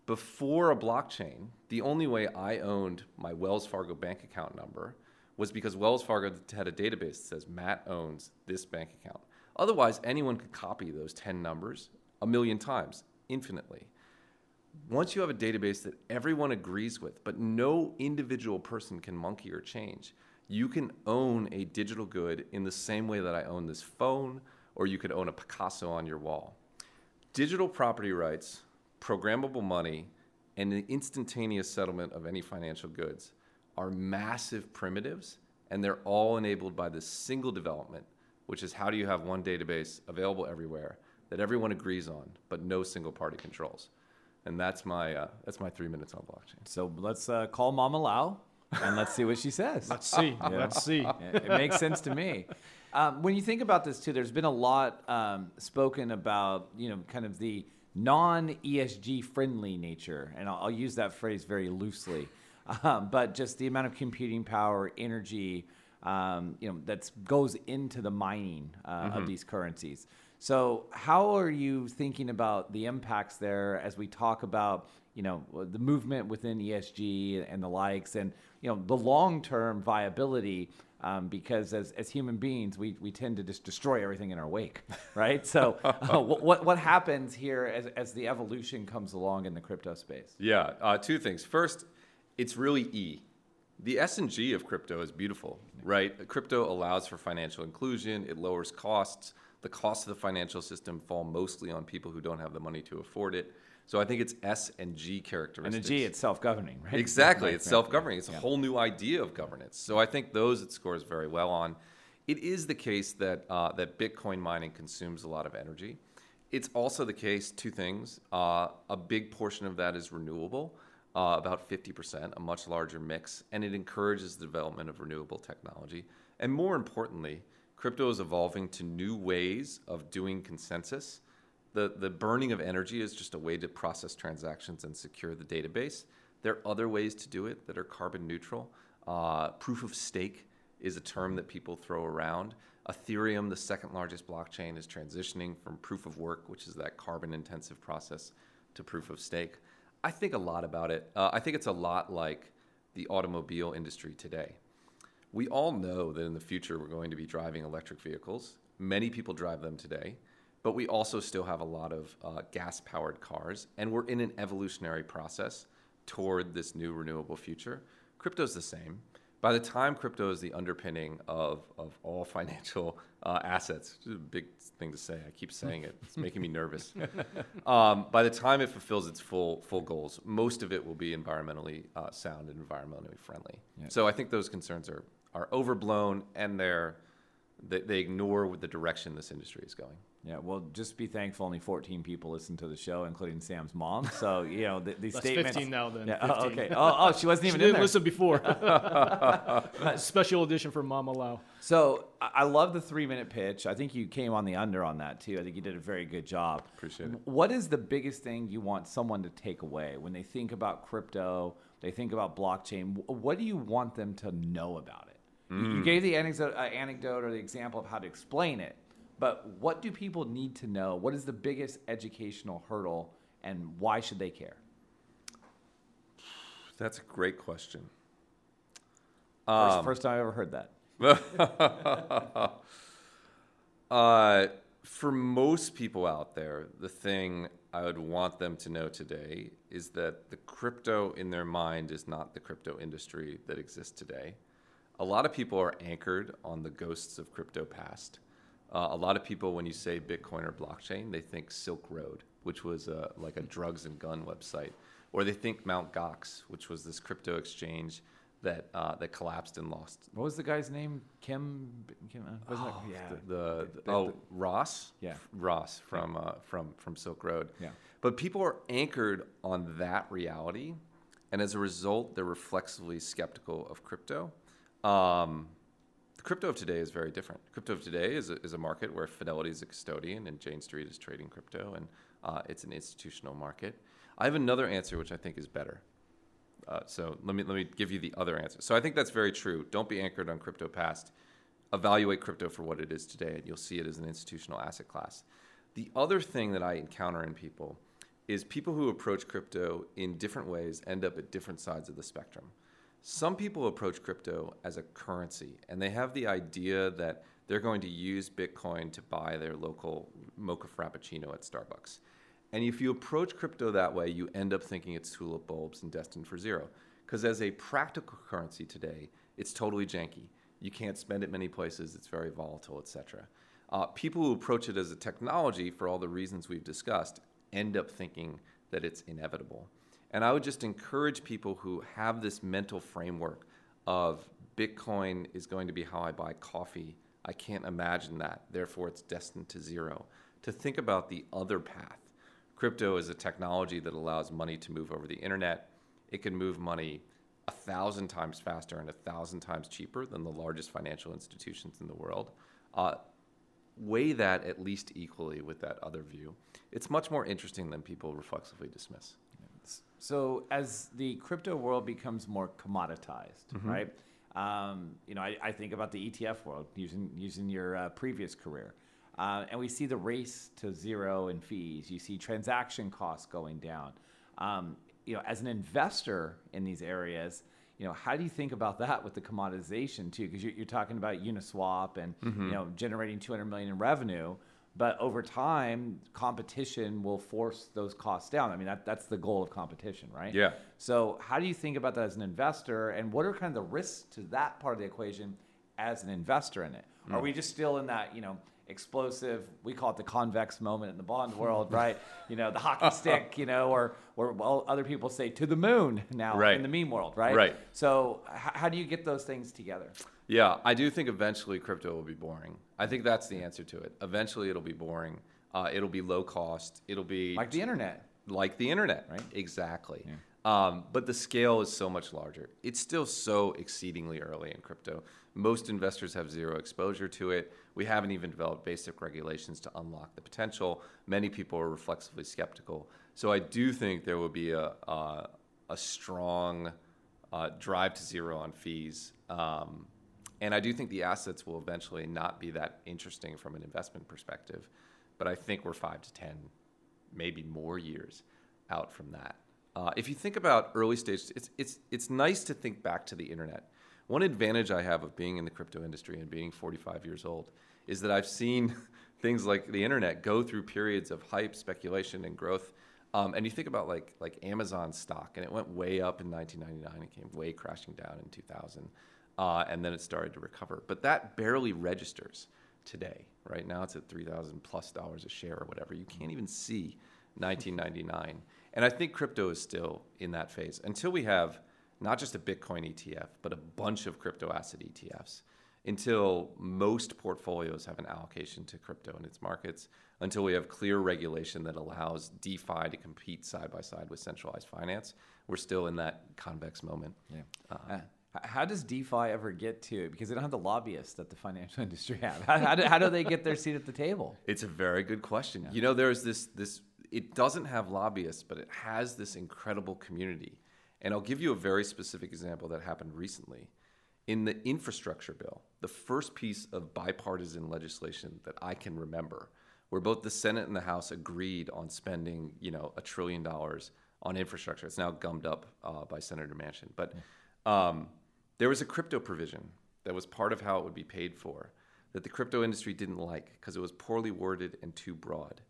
Before a blockchain, the only way I owned my Wells Fargo bank account number was because Wells Fargo had a database that says Matt owns this bank account. Otherwise, anyone could copy those 10 numbers a million times, infinitely. Once you have a database that everyone agrees with, but no individual person can monkey or change, you can own a digital good in the same way that I own this phone, or you could own a Picasso on your wall. Digital property rights, programmable money, and the instantaneous settlement of any financial goods are massive primitives, and they're all enabled by this single development, which is how do you have one database available everywhere that everyone agrees on, but no single party controls. And that's my, uh, that's my three minutes on blockchain. So let's uh, call Mama Lau and let's see what she says. let's see let's see it, it makes sense to me. Um, when you think about this too, there's been a lot um, spoken about, you know, kind of the non ESG friendly nature, and I'll, I'll use that phrase very loosely, um, but just the amount of computing power, energy, um, you know, that goes into the mining uh, of these currencies. So, how are you thinking about the impacts there as we talk about, you know, the movement within ESG and the likes, and you know, the long-term viability? Um, because as, as human beings, we, we tend to just destroy everything in our wake, right? So, uh, what, what happens here as, as the evolution comes along in the crypto space? Yeah, uh, two things. First, it's really E. The S and G of crypto is beautiful, right? Crypto allows for financial inclusion. It lowers costs. The costs of the financial system fall mostly on people who don't have the money to afford it. So I think it's S and G characteristics. And the G, it's self-governing, right? Exactly. It's right. self governing. It's a Yeah. whole new idea of governance. So I think those it scores very well on. It is the case that, uh, that Bitcoin mining consumes a lot of energy. It's also the case, two things. Uh, a big portion of that is renewable, uh, about 50%, a much larger mix, and it encourages the development of renewable technology. And more importantly, crypto is evolving to new ways of doing consensus the, the burning of energy is just a way to process transactions and secure the database. There are other ways to do it that are carbon neutral. Uh, proof of stake is a term that people throw around. Ethereum, the second largest blockchain, is transitioning from proof of work, which is that carbon intensive process, to proof of stake. I think a lot about it. Uh, I think it's a lot like the automobile industry today. We all know that in the future we're going to be driving electric vehicles. Many people drive them today but we also still have a lot of uh, gas powered cars, and we're in an evolutionary process toward this new renewable future. Crypto's the same. By the time crypto is the underpinning of, of all financial uh, assets, which is a big thing to say, I keep saying it, it's making me nervous. Um, by the time it fulfills its full, full goals, most of it will be environmentally uh, sound and environmentally friendly. Yeah. So I think those concerns are, are overblown and they're, they, they ignore the direction this industry is going. Yeah, well, just be thankful only 14 people listen to the show, including Sam's mom. So, you know, the, these That's statements. 15 now then. Yeah, oh, okay. Oh, oh, she wasn't She even in didn't there. listen before. Special edition for Mama Lau. So I I love the three minute pitch. I think you came on the under on that too. I think you did a very good job. Appreciate it. What is the biggest thing you want someone to take away when they think about crypto? They think about blockchain. What do you want them to know about it? You- Mm. You gave the anecdote, uh, anecdote or the example of how to explain it, but what do people need to know? What is the biggest educational hurdle, and why should they care? That's a great question. First, Um, first time I ever heard that. Uh, for most people out there, the thing I would want them to know today is that the crypto in their mind is not the crypto industry that exists today. A lot of people are anchored on the ghosts of crypto past. Uh, a lot of people, when you say Bitcoin or blockchain, they think Silk Road, which was a, like a drugs and gun website, or they think Mt. Gox, which was this crypto exchange that uh, that collapsed and lost What was the guy's name? Kim. Kim uh, Oh, it? Yeah. the, the, the- oh the- Ross Yeah. Ross from uh, from from Silk Road Yeah. but people are anchored on that reality and as a result they're reflexively skeptical of crypto um, the crypto of today is very different crypto of today is a, is a market where Fidelity is a custodian and Jane Street is trading crypto and uh, it's an institutional market I have another answer which I think is better uh, so let me let me give you the other answer. So I think that's very true. Don't be anchored on crypto past. Evaluate crypto for what it is today, and you'll see it as an institutional asset class. The other thing that I encounter in people is people who approach crypto in different ways end up at different sides of the spectrum. Some people approach crypto as a currency, and they have the idea that they're going to use Bitcoin to buy their local mocha frappuccino at Starbucks. And if you approach crypto that way, you end up thinking it's tulip bulbs and destined for zero. Because as a practical currency today, it's totally janky. You can't spend it many places, it's very volatile, etc. Uh, people who approach it as a technology, for all the reasons we've discussed, end up thinking that it's inevitable. And I would just encourage people who have this mental framework of Bitcoin is going to be how I buy coffee. I can't imagine that. Therefore, it's destined to zero. To think about the other path. Crypto is a technology that allows money to move over the internet. It can move money a thousand times faster and a thousand times cheaper than the largest financial institutions in the world. Uh, weigh that at least equally with that other view. It's much more interesting than people reflexively dismiss. So as the crypto world becomes more commoditized, Mm-hmm. right? Um, you know, I, I think about the ETF world using using your uh, previous career, uh, and we see the race to zero in fees. You see transaction costs going down. Um, you know, as an investor in these areas, you know, how do you think about that with the commoditization too? Because you're, you're talking about Uniswap and Mm-hmm. you know generating 200 million in revenue. But over time, competition will force those costs down. I mean, that, that's the goal of competition, right? Yeah. So, how do you think about that as an investor, and what are kind of the risks to that part of the equation as an investor in it? Hmm. Are we just still in that, you know, explosive? We call it the convex moment in the bond world, right? You know, the hockey stick, you know, or or well, other people say to the moon now Right. in the meme world, right? Right. So, h- how do you get those things together? Yeah, I do think eventually crypto will be boring. I think that's the answer to it. Eventually, it'll be boring. Uh, it'll be low cost. It'll be Like the internet. like the internet, Right. Exactly. Yeah. Um, but the scale is so much larger. It's still so exceedingly early in crypto. Most investors have zero exposure to it. We haven't even developed basic regulations to unlock the potential. Many people are reflexively skeptical. So I do think there will be a, a, a strong uh, drive to zero on fees. Um, and I do think the assets will eventually not be that interesting from an investment perspective. But I think we're five to 10, maybe more years out from that. Uh, if you think about early stage, it's, it's, it's nice to think back to the internet. One advantage I have of being in the crypto industry and being 45 years old is that I've seen things like the internet go through periods of hype, speculation, and growth. Um, and you think about like like Amazon stock, and it went way up in 1999 and came way crashing down in 2000, uh, and then it started to recover. But that barely registers today. Right now, it's at 3,000 plus dollars a share or whatever. You can't even see 1999. And I think crypto is still in that phase until we have not just a Bitcoin ETF, but a bunch of crypto asset ETFs, until most portfolios have an allocation to crypto in its markets, until we have clear regulation that allows DeFi to compete side by side with centralized finance. We're still in that convex moment. Yeah. Uh, how does DeFi ever get to? Because they don't have the lobbyists that the financial industry have. How, how, do, how do they get their seat at the table? It's a very good question. Yeah. You know, there's this this. It doesn't have lobbyists, but it has this incredible community and I'll give you a very specific example that happened recently. In the infrastructure bill, the first piece of bipartisan legislation that I can remember, where both the Senate and the House agreed on spending, you know, a trillion dollars on infrastructure. It's now gummed up uh, by Senator Manchin, but um, there was a crypto provision that was part of how it would be paid for that the crypto industry didn't like because it was poorly worded and too broad.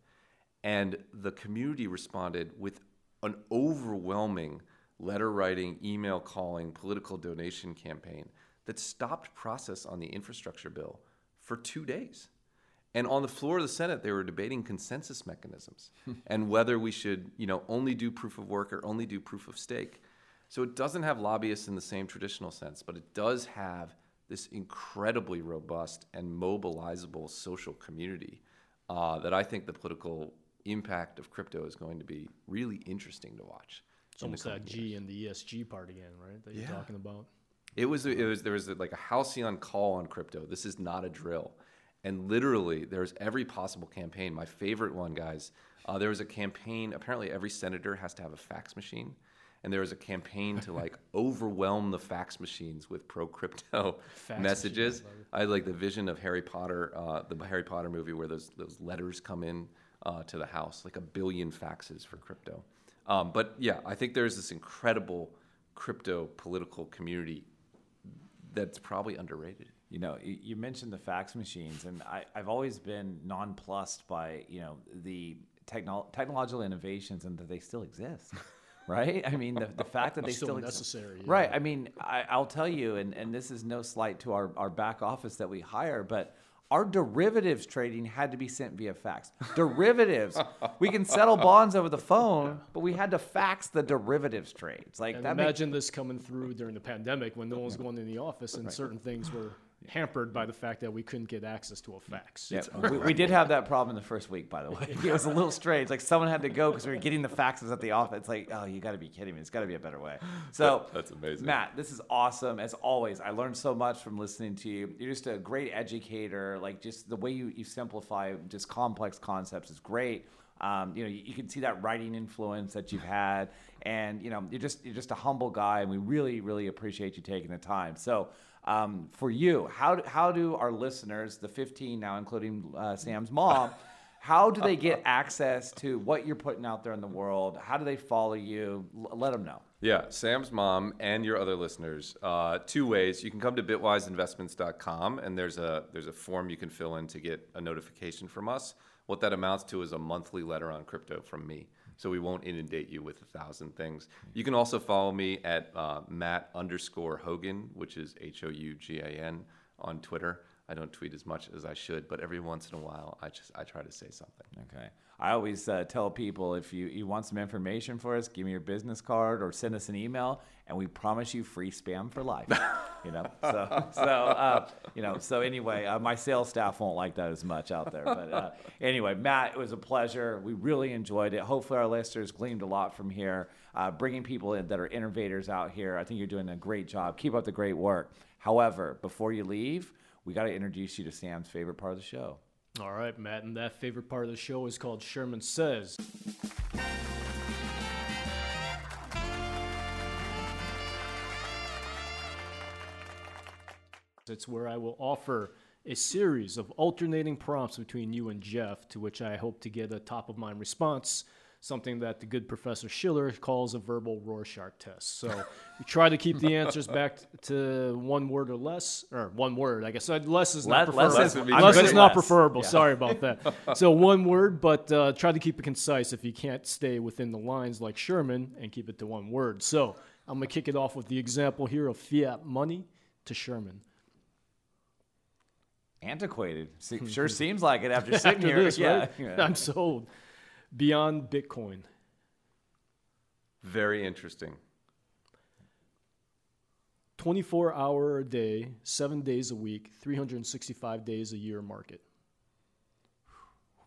And the community responded with an overwhelming letter writing, email calling, political donation campaign that stopped process on the infrastructure bill for two days. And on the floor of the Senate, they were debating consensus mechanisms and whether we should, you know, only do proof of work or only do proof of stake. So it doesn't have lobbyists in the same traditional sense, but it does have this incredibly robust and mobilizable social community uh, that I think the political impact of crypto is going to be really interesting to watch. It's almost that G and the ESG part again, right? That you're yeah. talking about. It was it was there was like a halcyon call on crypto. This is not a drill, and literally there's every possible campaign. My favorite one, guys. Uh, there was a campaign. Apparently, every senator has to have a fax machine, and there was a campaign to like overwhelm the fax machines with pro crypto messages. I like the vision of Harry Potter, uh, the Harry Potter movie, where those those letters come in uh, to the house, like a billion faxes for crypto. Um, but yeah, I think there's this incredible crypto political community that's probably underrated. You know, you mentioned the fax machines, and I, have always been nonplussed by you know the technolo- technological innovations and that they still exist. right? I mean, the, the fact that they still, still necessary. Yeah. Right. I mean, I, will tell you, and, and this is no slight to our, our back office that we hire, but our derivatives trading had to be sent via fax. Derivatives, we can settle bonds over the phone, but we had to fax the derivatives trades. Like, and imagine this coming through during the pandemic when no one was going in the office and right. certain things were hampered by the fact that we couldn't get access to a fax. Yeah, we, we, did have that problem in the first week, by the way. It was a little strange. Like someone had to go because we were getting the faxes at the office. It's like, oh, you got to be kidding me. It's got to be a better way. So that's amazing, Matt. This is awesome as always. I learned so much from listening to you. You're just a great educator. Like just the way you, you simplify just complex concepts is great. Um, you know, you, you, can see that writing influence that you've had, and you know, you're just you're just a humble guy, and we really really appreciate you taking the time. So um, for you, how do, how do our listeners, the 15 now, including uh, Sam's mom, how do they get access to what you're putting out there in the world? How do they follow you? L- let them know. Yeah, Sam's mom and your other listeners. Uh, two ways. You can come to bitwiseinvestments.com and there's a there's a form you can fill in to get a notification from us. What that amounts to is a monthly letter on crypto from me so we won't inundate you with a thousand things. You can also follow me at uh, Matt underscore Hougan, which is H O U G A N on Twitter. I don't tweet as much as I should, but every once in a while, I just I try to say something. Okay. I always uh, tell people if you, you want some information for us, give me your business card or send us an email, and we promise you free spam for life. you know, so so uh, you know, so anyway, uh, my sales staff won't like that as much out there. But uh, anyway, Matt, it was a pleasure. We really enjoyed it. Hopefully, our listeners gleaned a lot from here. Uh, bringing people in that are innovators out here. I think you're doing a great job. Keep up the great work. However, before you leave, we got to introduce you to Sam's favorite part of the show. All right, Matt, and that favorite part of the show is called Sherman Says. It's where I will offer a series of alternating prompts between you and Jeff, to which I hope to get a top of mind response, something that the good Professor Shiller calls a verbal Rorschach test. So we try to keep the answers back to one word or less, or one word, I guess. Uh, Less is not Less- less preferable. is- Less, is not less. preferable. Yeah. Sorry about that. so one word, but uh, try to keep it concise if you can't stay within the lines like Sherman and keep it to one word. So I'm going to kick it off with the example here of fiat money to Sherman. Antiquated. Sure seems like it after sitting After here. this, yeah. right? yeah. I'm sold. Beyond Bitcoin. Very interesting. 24 hour a day, seven days a week, 365 days a year market.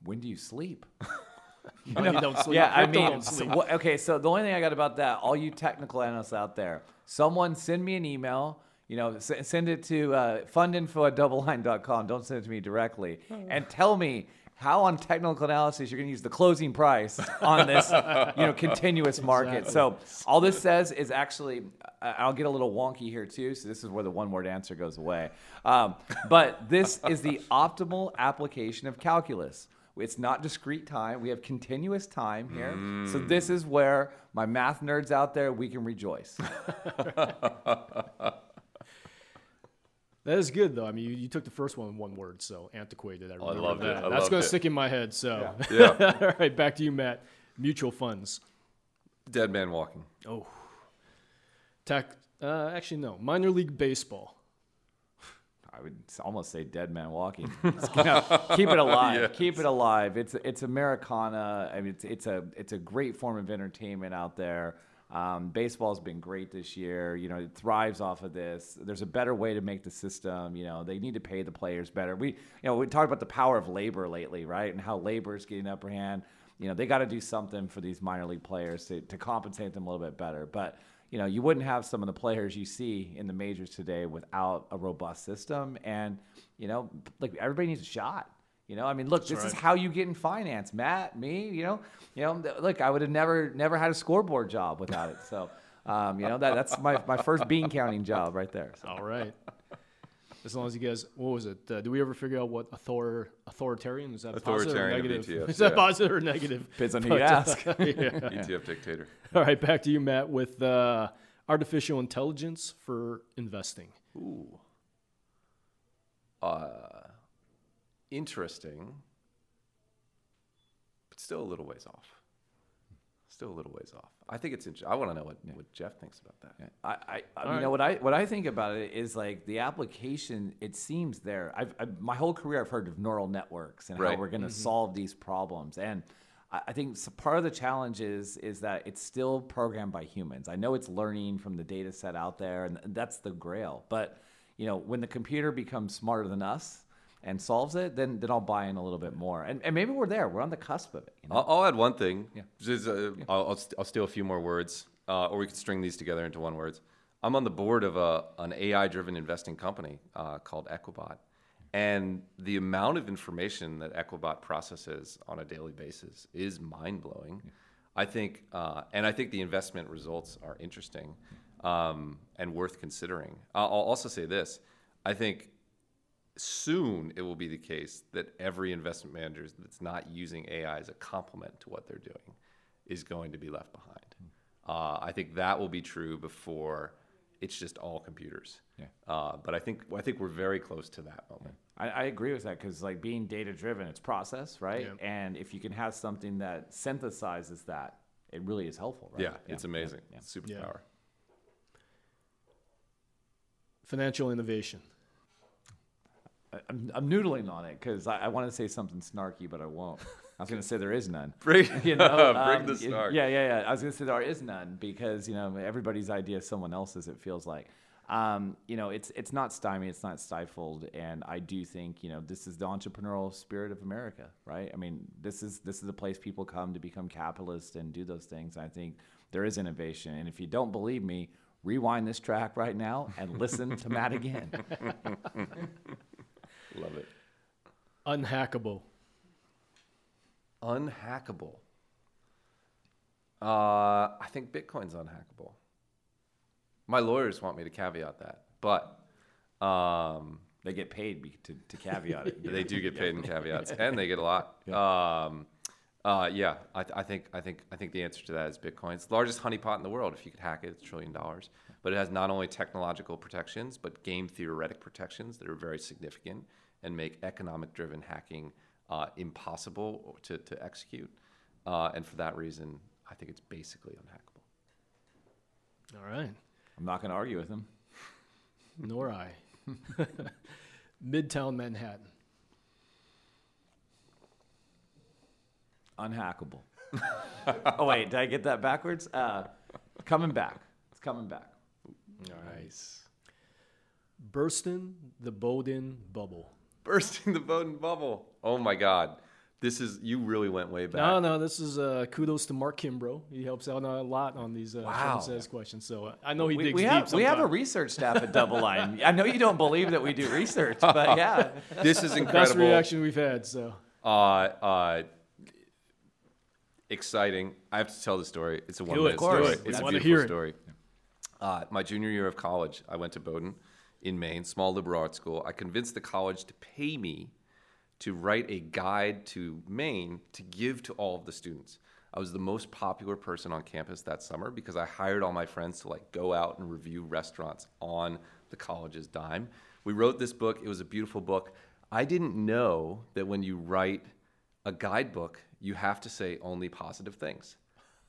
When do you sleep? Money don't sleep. yeah, I mean, don't so, sleep. wha- okay. So the only thing I got about that, all you technical analysts out there, someone send me an email. You know, s- send it to uh, fundinfo at doubleline.com. Don't send it to me directly, and tell me how on technical analysis you're going to use the closing price on this, you know, continuous market. So all this says is actually, I'll get a little wonky here too. So this is where the one-word answer goes away. Um, but this is the optimal application of calculus. It's not discrete time. We have continuous time here. So this is where my math nerds out there we can rejoice. That is good, though. I mean, you, you took the first one in one word, so antiquated. I remember loved it. that. I That's going to stick in my head. So, Yeah. all right, back to you, Matt. Mutual funds. Dead man walking. Oh, tac. Uh, actually, no. Minor league baseball. I would almost say dead man walking. It's, you know, keep it alive. Keep it alive. It's it's Americana. I mean, it's it's a it's a great form of entertainment out there. Um, baseball's been great this year. You know, it thrives off of this. There's a better way to make the system. You know, they need to pay the players better. We you know we talked about the power of labor lately, right? And how labor is getting upper hand. You know, they got to do something for these minor league players to, to compensate them a little bit better. But you know, you wouldn't have some of the players you see in the majors today without a robust system. And, you know, like everybody needs a shot. You know, I mean, look, this is how you get in finance. Matt, me, you know, you know, look, I would have never, never had a scoreboard job without it. So, um, you know, that, that's my, my first bean counting job right there. So. All right. As long as you guys, what was it? Uh, do we ever figure out what author authoritarian is that? positive or negative? BTS, Is that yeah. positive or negative? Depends on who you ask. ETF dictator. All right, back to you, Matt, with uh, artificial intelligence for investing. Ooh. Uh, interesting, but still a little ways off. Still a little ways off. I think it's. Int- I want to know what, what Jeff thinks about that. I, I, I you right. know what I what I think about it is like the application. It seems there. I've, I've my whole career I've heard of neural networks and how we're going to mm-hmm. solve these problems. And I, I think s part of the challenge is is that it's still programmed by humans. I know it's learning from the data set out there, and that's the grail. But you know when the computer becomes smarter than us and solves it, then then I'll buy in a little bit more. And, and maybe we're there. We're on the cusp of it. You know? I'll, I'll add one thing. Just, uh, I'll, I'll, st- I'll steal a few more words, uh, or we could string these together into one words. I'm on the board of a, an AI-driven investing company uh, called EquBot, and the amount of information that EquBot processes on a daily basis is mind-blowing. I think, uh, and I think the investment results are interesting um, and worth considering. I'll also say this: I think soon it will be the case that every investment manager that's not using AI as a complement to what they're doing is going to be left behind. Uh, I think that will be true before it's just all computers. Yeah. Uh, but I think I think we're very close to that moment. I, I agree with that because like being data driven, it's process, right? Yeah. And if you can have something that synthesizes that, it really is helpful, right? Yeah, it's amazing. yeah. It's superpower. Yeah. Financial innovation. I'm, I'm noodling on it because I, I want to say something snarky, but I won't. I was going to say there is none. Bring, You know, bring um, the snark. Yeah, yeah, yeah. I was going to say there is none because you know everybody's idea is someone else's. It feels like, um, you know, it's it's not stymied, it's not stifled, and I do think you know this is the entrepreneurial spirit of America, right? I mean, this is this is the place people come to become capitalists and do those things. I think there is innovation, and if you don't believe me, rewind this track right now and listen to Matt again. Love it. Unhackable. Unhackable. Uh, I think Bitcoin's unhackable. My lawyers want me to caveat that, but um, They get paid to, to caveat it. you they do get paid in caveats, and they get a lot. Um, uh, yeah, I, I think I think I think the answer to that is Bitcoin. It's the largest honeypot in the world. If you could hack it, it's a trillion dollars. But it has not only technological protections, but game theoretic protections that are very significant and make economic-driven hacking uh, impossible to, to execute. Uh, and for that reason, I think it's basically unhackable. All right. I'm not going to argue with him. Nor I. Midtown Manhattan. Unhackable. oh wait, did I get that backwards? Uh, coming back. It's coming back. Nice. Bursting the Bowdoin bubble. Bursting the Bowdoin bubble. Oh my God. This is, you really went way back. No, no, this is uh, kudos to Mark Kimbrough. He helps out a lot on these uh, Wow. Says questions. So uh, I know he We, digs we deep have we have a research staff at Double Line. I know you don't believe that we do research, but yeah, This is incredible. Best reaction we've had. So Uh, uh, exciting. I have to tell the story. It's a one minute story. Do it. It's We a beautiful story. Uh, my junior year of college, I went to Bowdoin in Maine, small liberal arts school. I convinced the college to pay me to write a guide to Maine to give to all of the students. I was the most popular person on campus that summer because I hired all my friends to like go out and review restaurants on the college's dime. We wrote this book. It was a beautiful book. I didn't know that when you write a guidebook, you have to say only positive things.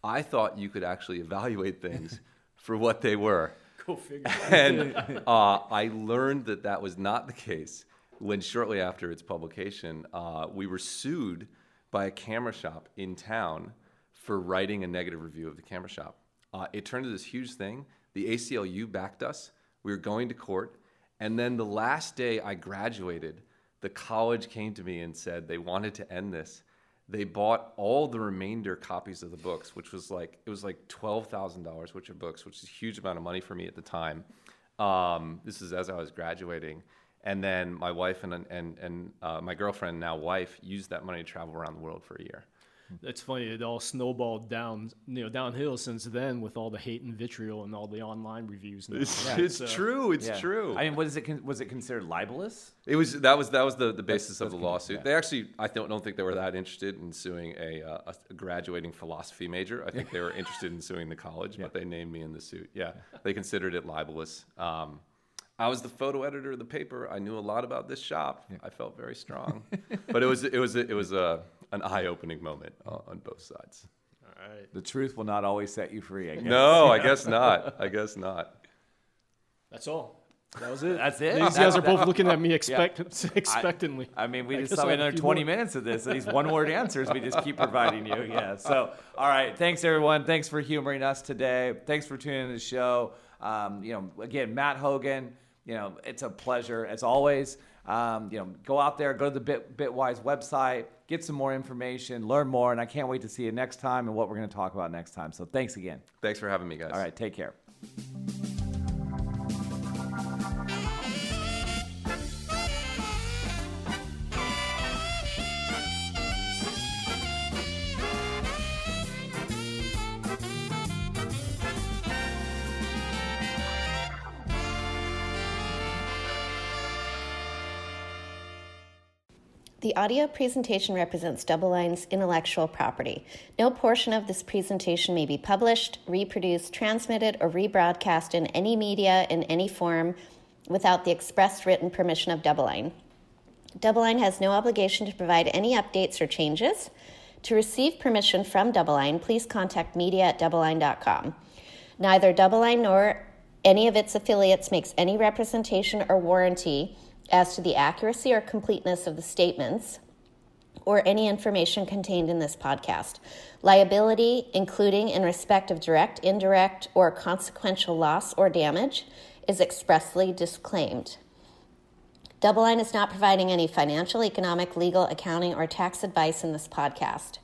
I thought you could actually evaluate things for what they were. go figure. And uh, I learned that that was not the case when shortly after its publication, uh, we were sued by a camera shop in town for writing a negative review of the camera shop. Uh, it turned into this huge thing. The ACLU backed us. We were going to court. And then the last day I graduated, the college came to me and said they wanted to end this. They bought all the remainder copies of the books, which was like it was like twelve thousand dollars worth of books, which is a huge amount of money for me at the time. Um, this is as I was graduating, and then my wife and and and uh, my girlfriend, now wife, used that money to travel around the world for a year. It's funny. It all snowballed down, you know, downhill since then with all the hate and vitriol and all the online reviews. Now. it's So- true. It's Yeah. true. I mean, was it was it considered libelous? It was that was that was the, the basis of the that's good, lawsuit. yeah. They actually, I don't don't think they were that interested in suing a, uh, a graduating philosophy major. I think they were interested in suing the college, but they named me in the suit. Yeah, they considered it libelous. Um, I was the photo editor of the paper. I knew a lot about this shop. I felt very strong, but it was it was it was a an eye opening moment uh, on both sides. All right. The truth will not always set you free. I guess. No, I guess not. I guess not. That's all. That was it. That's it? These guys That's- are both looking at me expect, expectantly. I mean, we I just saw have another 20 more. minutes of this, these one-word answers we just keep providing you. Yeah. So, all right. Thanks, everyone. Thanks for humoring us today. Thanks for tuning in to the show. Um, you know, again, Matt Hougan. You know, it's a pleasure as always. Um, you know, go out there, go to the Bit, Bitwise website, get some more information, learn more, and I can't wait to see you next time and what we're going to talk about next time. So, thanks again. Thanks for having me, guys. All right. Take care. The audio presentation represents DoubleLine's intellectual property. No portion of this presentation may be published, reproduced, transmitted, or rebroadcast in any media in any form without the express written permission of DoubleLine. Double Line has no obligation to provide any updates or changes. To receive permission from DoubleLine, please contact media at doubleline.com. Neither DoubleLine nor any of its affiliates makes any representation or warranty as to the accuracy or completeness of the statements or any information contained in this podcast. Liability, including in respect of direct, indirect, or consequential loss or damage, is expressly disclaimed. DoubleLine is not providing any financial, economic, legal, accounting, or tax advice in this podcast.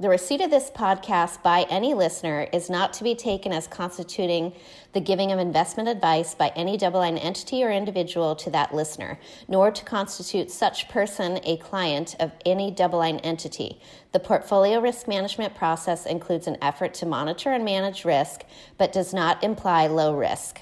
The receipt of this podcast by any listener is not to be taken as constituting the giving of investment advice by any DoubleLine entity or individual to that listener, nor to constitute such person a client of any DoubleLine entity. The portfolio risk management process includes an effort to monitor and manage risk, but does not imply low risk.